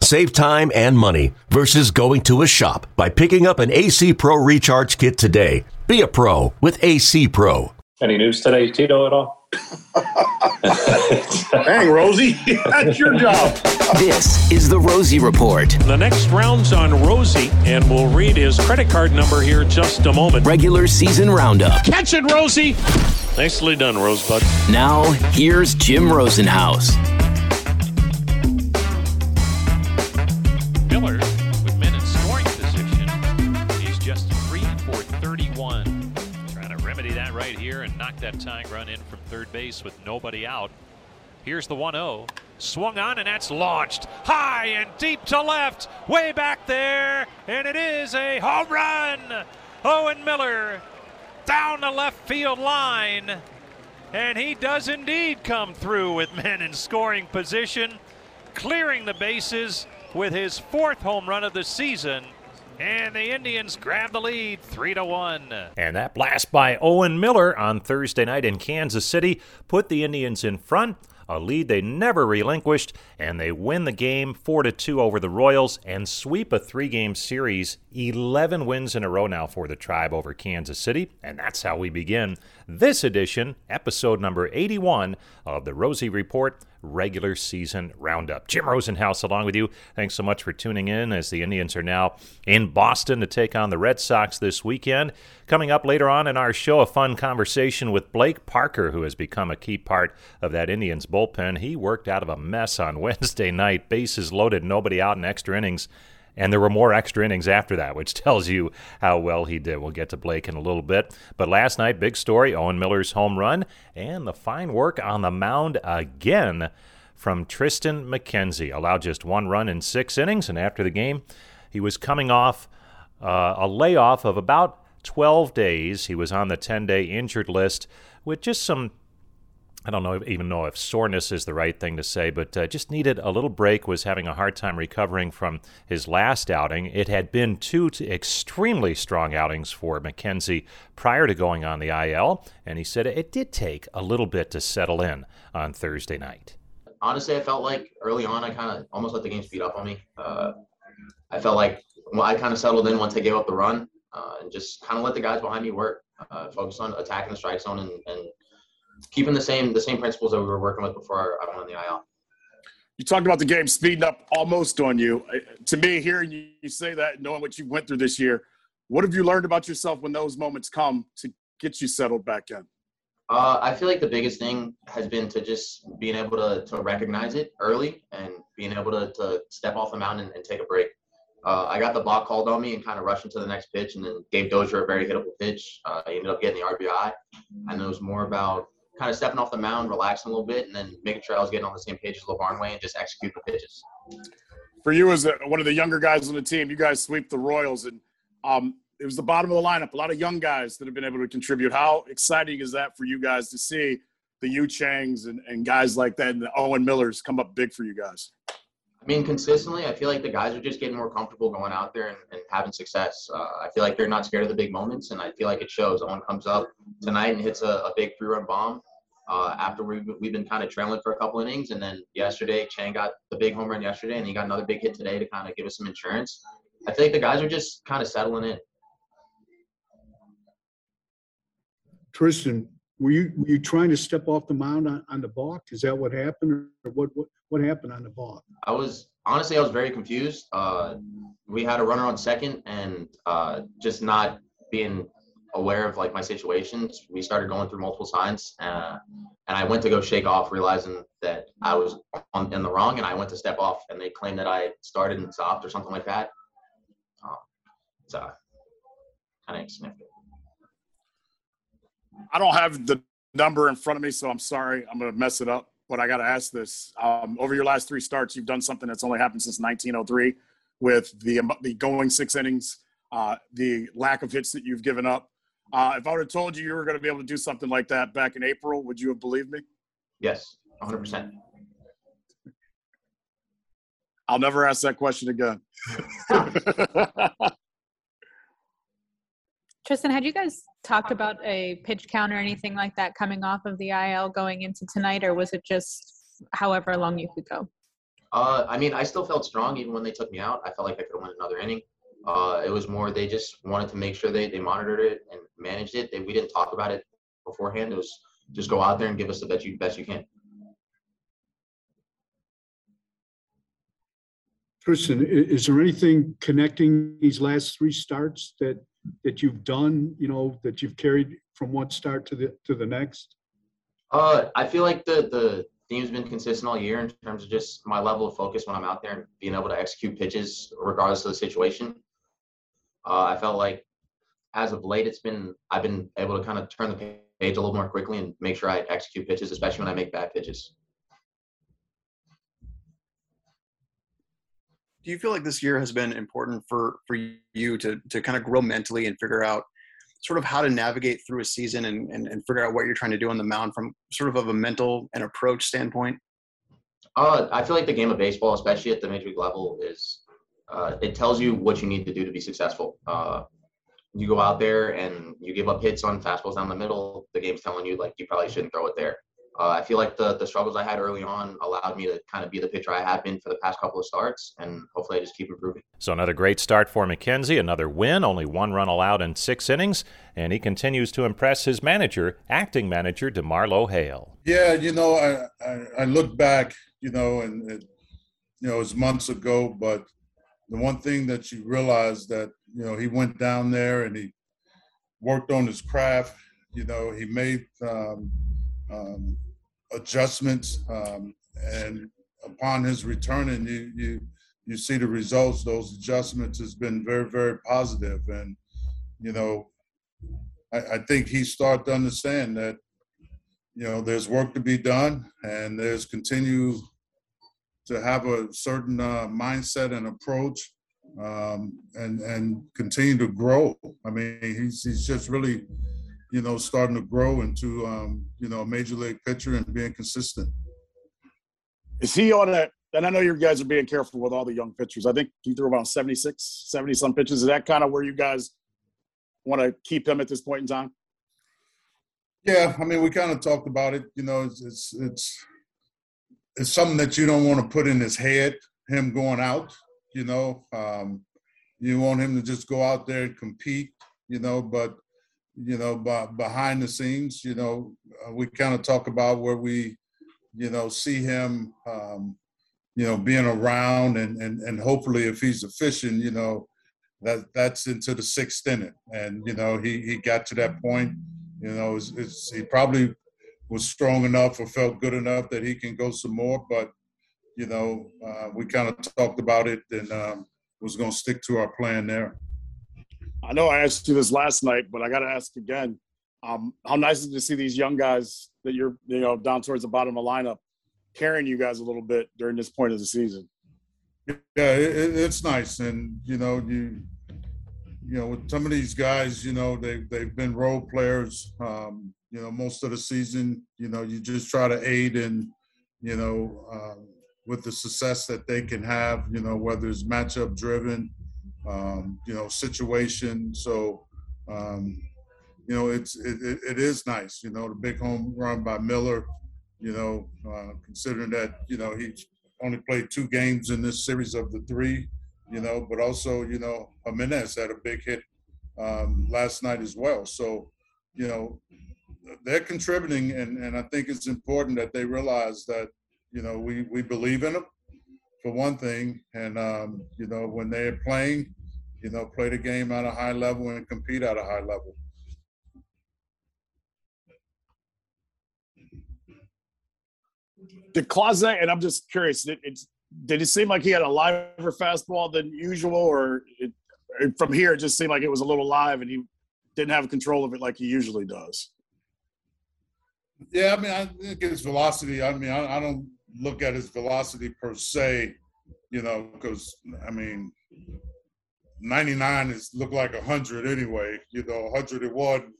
Save time and money versus going to a shop by picking up an AC Pro Recharge Kit today. Be a pro with AC Pro. Any news today, Tito, at all? Dang, Rosie, that's your job. This is the Rosie Report. The next round's on Rosie, and we'll read his credit card number here in just a moment. Regular season roundup. Catch it, Rosie! Nicely done, Rosebud. Now, here's Jim Rosenhaus. That tying run in from third base with nobody out. Here's the 1 0. Swung on, and that's launched high and deep to left, way back there, and it is a home run. Owen Miller down the left field line, and he does indeed come through with men in scoring position, clearing the bases with his fourth home run of the season. And the Indians grab the lead 3 to 1. And that blast by Owen Miller on Thursday night in Kansas City put the Indians in front, a lead they never relinquished, and they win the game 4 to 2 over the Royals and sweep a three-game series, 11 wins in a row now for the Tribe over Kansas City, and that's how we begin this edition, episode number 81 of the Rosie Report regular season roundup. Jim Rosenhaus along with you. Thanks so much for tuning in as the Indians are now in Boston to take on the Red Sox this weekend. Coming up later on in our show, a fun conversation with Blake Parker, who has become a key part of that Indians bullpen. He worked out of a mess on Wednesday night, bases loaded, nobody out in extra innings. And there were more extra innings after that, which tells you how well he did. We'll get to Blake in a little bit. But last night, big story Owen Miller's home run and the fine work on the mound again from Triston McKenzie. Allowed just one run in six innings. And after the game, he was coming off uh, a layoff of about 12 days. He was on the 10 day injured list with just some I don't know even know if soreness is the right thing to say, but uh, just needed a little break. Was having a hard time recovering from his last outing. It had been two extremely strong outings for McKenzie prior to going on the IL, and he said it did take a little bit to settle in on Thursday night. Honestly, I felt like early on I kind of almost let the game speed up on me. Uh, I felt like well, I kind of settled in once I gave up the run uh, and just kind of let the guys behind me work. Uh, focus on attacking the strike zone and, and keeping the same the same principles that we were working with before I went on the IL. You talked about the game speeding up almost on you. To me, hearing you say that, knowing what you went through this year, what have you learned about yourself when those moments come to get you settled back in? Uh, I feel like the biggest thing has been to just being able to, to recognize it early and being able to, to step off the mound and, and take a break. Uh, I got the block called on me and kind of rushed into the next pitch and then gave Dozier a very hittable pitch. Uh, I ended up getting the RBI. And it was more about kind of stepping off the mound, relaxing a little bit, and then making sure I was getting on the same page as Lavarnway and just execute the pitches. For you, as a, one of the younger guys on the team, you guys sweep the Royals, and um, it was the bottom of the lineup. A lot of young guys that have been able to contribute. How exciting is that for you guys to see the Yu Changs and, and guys like that and the Owen Millers come up big for you guys? I mean, consistently, I feel like the guys are just getting more comfortable going out there and, and having success. Uh, I feel like they're not scared of the big moments, and I feel like it shows. Owen comes up tonight and hits a, a big three-run bomb. Uh, after we, we've been kind of trailing for a couple innings, and then yesterday, Chang got the big home run yesterday, and he got another big hit today to kind of give us some insurance. I like the guys are just kind of settling in. Triston, were you were you trying to step off the mound on, on the balk? Is that what happened, or what what what happened on the balk? I was honestly I was very confused. Uh, we had a runner on second, and uh, just not being aware of like my situations. We started going through multiple signs, uh, and I went to go shake off, realizing that I was on, in the wrong, and I went to step off, and they claimed that I started and stopped or something like that. Um, so kind of significant. I don't have the number in front of me, so I'm sorry. I'm going to mess it up, but I got to ask this. Um, over your last three starts, you've done something that's only happened since 1903 with the, the going six innings, uh, the lack of hits that you've given up. Uh, if I would have told you you were going to be able to do something like that back in April, would you have believed me? Yes, 100%. I'll never ask that question again. Triston, had you guys talked about a pitch count or anything like that coming off of the IL going into tonight, or was it just however long you could go? Uh, I mean, I still felt strong even when they took me out. I felt like I could have won another inning. Uh, it was more they just wanted to make sure they, they monitored it and managed it. They, we didn't talk about it beforehand. It was just go out there and give us the best you best you can. Triston, is there anything connecting these last three starts that, that you've done, you know, that you've carried from one start to the, to the next? Uh, I feel like the the team's been consistent all year in terms of just my level of focus when I'm out there and being able to execute pitches regardless of the situation. Uh, I felt like as of late, it's been I've been able to kind of turn the page a little more quickly and make sure I execute pitches, especially when I make bad pitches. Do you feel like this year has been important for for you to to kind of grow mentally and figure out sort of how to navigate through a season and, and, and figure out what you're trying to do on the mound from sort of of a mental and approach standpoint Uh, I feel like the game of baseball, especially at the major league level, is uh, it tells you what you need to do to be successful. Uh, you go out there and you give up hits on fastballs down the middle. The game's telling you like you probably shouldn't throw it there. Uh, I feel like the the struggles I had early on allowed me to kind of be the pitcher I have been for the past couple of starts, and hopefully I just keep improving. So another great start for McKenzie, another win, only one run allowed in six innings, and he continues to impress his manager, acting manager DeMarlo Hale. Yeah, you know, I, I, I look back, you know, and it, you know, it was months ago, but the one thing that you realize that, you know, he went down there and he worked on his craft, you know, he made um, um, adjustments um, and upon his return and you, you, you see the results, those adjustments has been very, very positive. And, you know, I, I think he started to understand that, you know, there's work to be done and there's continue to have a certain uh, mindset and approach um, and, and continue to grow. I mean, he's, he's just really, you know, starting to grow into, um, you know, a major league pitcher and being consistent. Is he on a, and I know you guys are being careful with all the young pitchers. I think he threw about 76, 70 some pitches. Is that kind of where you guys want to keep him at this point in time? Yeah, I mean, we kind of talked about it. You know, it's it's it's, it's something that you don't want to put in his head. Him going out, you know, um, you want him to just go out there and compete. You know, but you know, b- behind the scenes, you know, uh, we kind of talk about where we, you know, see him, um, you know, being around and and and hopefully, if he's efficient, you know, that that's into the sixth inning, and you know, he he got to that point you know, it's, it's, he probably was strong enough or felt good enough that he can go some more. But you know, uh, we kind of talked about it and um, was going to stick to our plan there. I know I asked you this last night, but I got to ask again. Um, how nice is it to see these young guys that you're, you know, down towards the bottom of the lineup, carrying you guys a little bit during this point of the season? Yeah, it, it, it's nice, and you know, you you know, with some of these guys, you know, they they've been role players, um, you know, most of the season. You know, you just try to aid in, you know, um, with the success that they can have. You know, whether it's matchup driven, um, you know, situation. So, um, you know, it's it, it, it is nice. You know, the big home run by Miller. You know, uh, considering that you know he only played two games in this series of the three you know, but also, you know, Jimenez had a big hit um, last night as well. So, you know, they're contributing, and, and I think it's important that they realize that, you know, we, we believe in them for one thing. And, um, you know, when they're playing, you know, play the game at a high level and compete at a high level. Did Clase, and I'm just curious, it, it's did it seem like he had a liver fastball than usual, or it, from here it just seemed like it was a little live and he didn't have control of it like he usually does? Yeah, I mean, I think his velocity. I mean, I, I don't look at his velocity per se, you know, because I mean, 99 is look like 100 anyway. You know, 101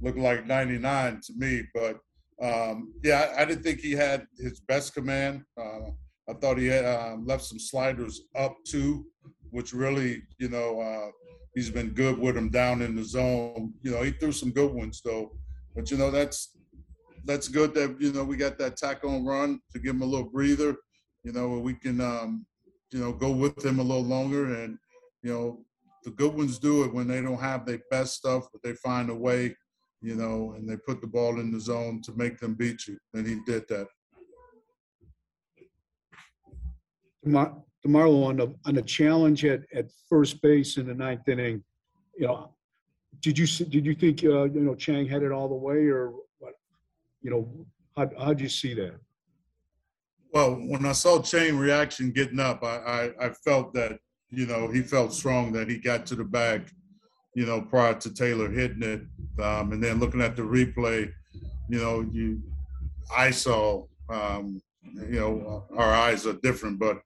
looked like 99 to me. But um, yeah, I, I, didn't think he had his best command. Uh, I thought he had um, left some sliders up too, which really, you know, uh, he's been good with him down in the zone. You know, he threw some good ones though. But you know, that's that's good that you know we got that tack on run to give him a little breather. You know, we can um, you know go with him a little longer and you know, the good ones do it when they don't have their best stuff, but they find a way, you know, and they put the ball in the zone to make them beat you. And he did that. DeMarlo on the on challenge at, at first base in the ninth inning, you know, did you did you think uh, you know Chang had it all the way, or? You know, how how'd you see that? Well, when I saw Chang reaction getting up, I, I, I felt that you know, he felt strong that he got to the bag, you know, prior to Taylor hitting it. Um, and then looking at the replay, you know, you, I saw, um, you know, our eyes are different, but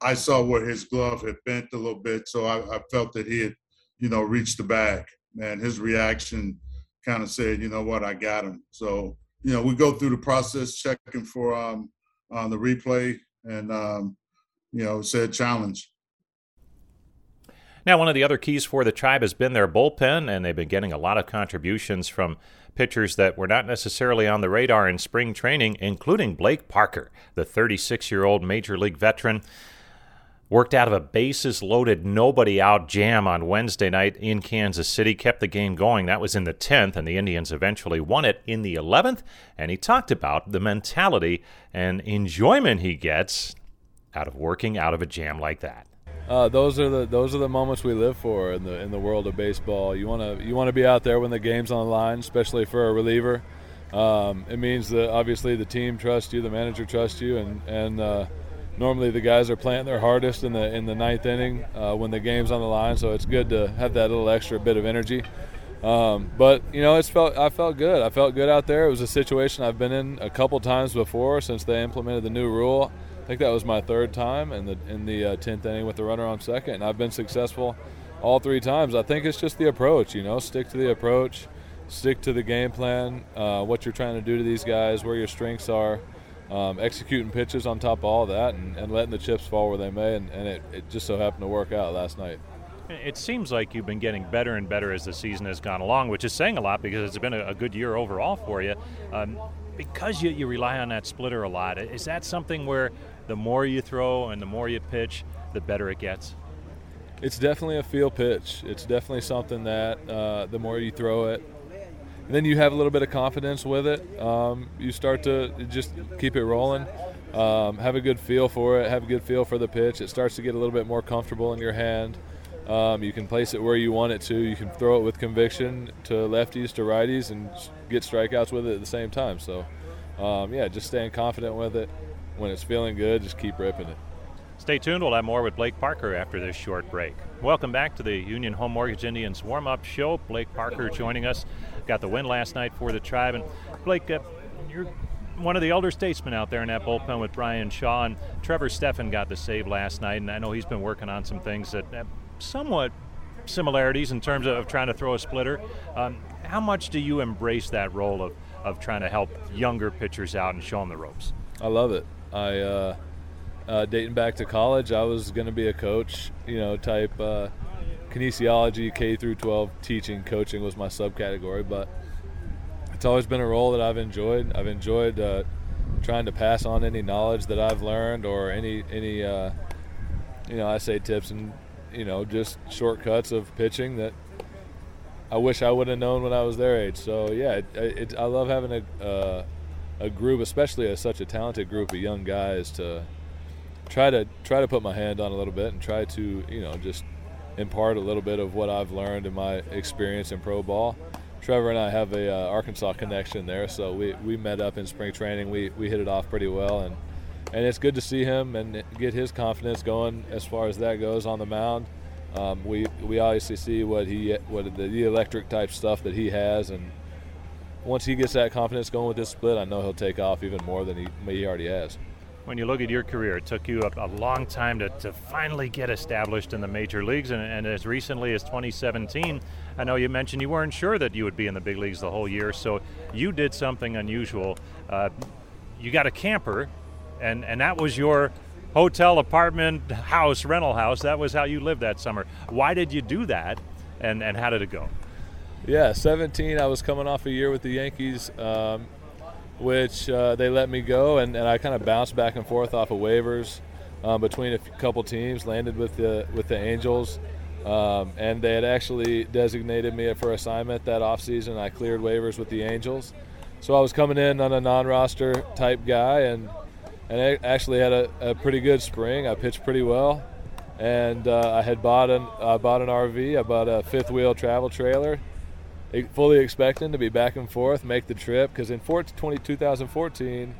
I saw where his glove had bent a little bit. So I, I felt that he had, you know, reached the bag. And his reaction kind of said, you know what, I got him. So, you know, we go through the process checking for um, on the replay and, um, you know, said challenge. Now, one of the other keys for the tribe has been their bullpen, and they've been getting a lot of contributions from pitchers that were not necessarily on the radar in spring training, including Blake Parker, the 36 year old major league veteran. Worked out of a bases loaded, nobody out jam on Wednesday night in Kansas City, kept the game going. That was in the 10th, and the Indians eventually won it in the 11th. And he talked about the mentality and enjoyment he gets out of working out of a jam like that. Uh, those are the those are the moments we live for in the in the world of baseball. You want to you want to be out there when the game's on the line, especially for a reliever. Um, it means that obviously the team trusts you, the manager trusts you, and and uh, normally the guys are playing their hardest in the in the ninth inning uh, when the game's on the line. So it's good to have that little extra bit of energy. Um, but you know, it's felt I felt good. I felt good out there. It was a situation I've been in a couple times before since they implemented the new rule. I think that was my third time in the in the uh, tenth inning with the runner on second, and I've been successful all three times. I think it's just the approach. You know, stick to the approach, stick to the game plan, uh, what you're trying to do to these guys, where your strengths are, um, executing pitches on top of all that, and, and, letting the chips fall where they may. And, and it, it just so happened to work out last night. It seems like you've been getting better and better as the season has gone along, which is saying a lot because it's been a, a good year overall for you. Um, because you, you rely on that splitter a lot, is that something where the more you throw and the more you pitch, the better it gets? It's definitely a feel pitch. It's definitely something that uh, the more you throw it, then you have a little bit of confidence with it. Um, you start to just keep it rolling. Um, have a good feel for it. Have a good feel for the pitch. It starts to get a little bit more comfortable in your hand. Um, you can place it where you want it to. You can throw it with conviction to lefties, to righties, and get strikeouts with it at the same time. So, um, yeah, just staying confident with it when it's feeling good, just keep ripping it. Stay tuned. We'll have more with Blake Parker after this short break. Welcome back to the Union Home Mortgage Indians warm up show. Blake Parker joining us. Got the win last night for the Tribe. And Blake, uh, you're one of the elder statesmen out there in that bullpen with Bryan Shaw. And Trevor Stephan got the save last night. And I know he's been working on some things that have somewhat similarities in terms of trying to throw a splitter. Um, how much do you embrace that role of, of trying to help younger pitchers out and show them the ropes? I love it. I uh, uh, dating back to college, I was going to be a coach. You know, type uh, kinesiology, K through 12 teaching, coaching was my subcategory. But it's always been a role that I've enjoyed. I've enjoyed uh, trying to pass on any knowledge that I've learned or any any uh, you know I say tips and you know just shortcuts of pitching that I wish I would have known when I was their age. So yeah, it, it, I love having a uh, a group, especially a, such a talented group of young guys, to try to try to put my hand on a little bit and try to you know just impart a little bit of what I've learned in my experience in pro ball. Trevor and I have a uh, Arkansas connection there, so we, we met up in spring training. We, we hit it off pretty well, and and it's good to see him and get his confidence going as far as that goes on the mound. Um, we we obviously see what he what the, electric type stuff that he has, and once he gets that confidence going with this split, I know he'll take off even more than he, he already has. When you look at your career, it took you a, a long time to, to finally get established in the major leagues, and, and, as recently as 2017, I know you mentioned you weren't sure that you would be in the big leagues the whole year, so you did something unusual. Uh, you got a camper, and, and that was your hotel, apartment, house, rental house. That was how you lived that summer. Why did you do that, and, and how did it go? Yeah, 17, I was coming off a year with the Yankees. Um, which uh, they let me go, and, and I kind of bounced back and forth off of waivers um, between a couple teams. Landed with the with the Angels, um, and they had actually designated me for assignment that offseason. I cleared waivers with the Angels, so I was coming in on a non-roster type guy, and and I actually had a, a pretty good spring. I pitched pretty well, and uh, I had bought an I bought an RV. I bought a fifth wheel travel trailer fully expecting to be back and forth, make the trip. Because in 20, 2014,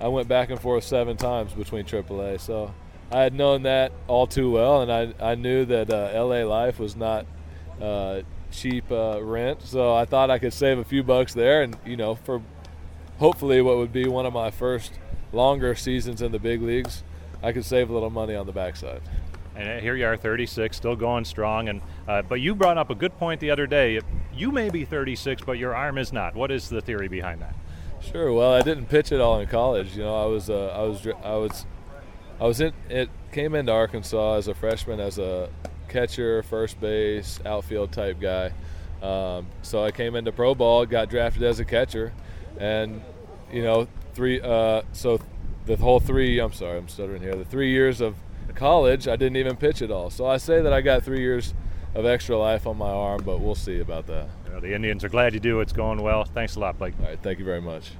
I went back and forth seven times between AAA. So I had known that all too well, and I, I knew that uh, LA life was not uh, cheap uh, rent. So I thought I could save a few bucks there, and you know, for hopefully what would be one of my first longer seasons in the big leagues, I could save a little money on the backside. And here you are, 36, still going strong. And uh, but you brought up a good point the other day. You may be 36, but your arm is not. What is the theory behind that? Sure. Well, I didn't pitch it all in college. You know, I was uh, I was I was I was in it came into Arkansas as a freshman as a catcher, first base, outfield type guy. Um, so I came into pro ball, got drafted as a catcher, and you know three. Uh, so the whole three. I'm sorry, I'm stuttering here. The three years of college, I didn't even pitch at all. So I say that I got three years of extra life on my arm, but we'll see about that. the Indians are glad you do. It's going well. Thanks a lot, Blake. All right, thank you very much.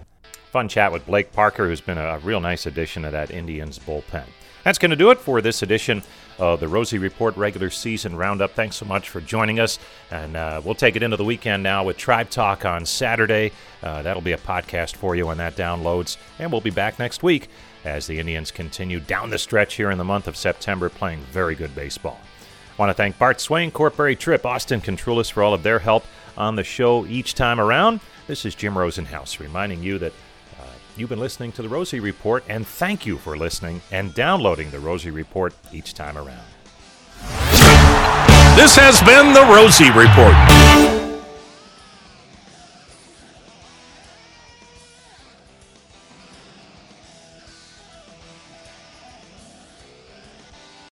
Fun chat with Blake Parker, who's been a real nice addition to that Indians bullpen. That's going to do it for this edition of the Rosie Report regular season roundup. Thanks so much for joining us. And uh, we'll take it into the weekend now with Tribe Talk on Saturday. Uh, that'll be a podcast for you when that downloads. And we'll be back next week as the Indians continue down the stretch here in the month of September playing very good baseball. Want to thank Bart Swain, Corporate Trip, Austin Contrulis for all of their help on the show each time around. This is Jim Rosenhaus reminding you that uh, you've been listening to the Rosie Report, and thank you for listening and downloading the Rosie Report each time around. This has been the Rosie Report.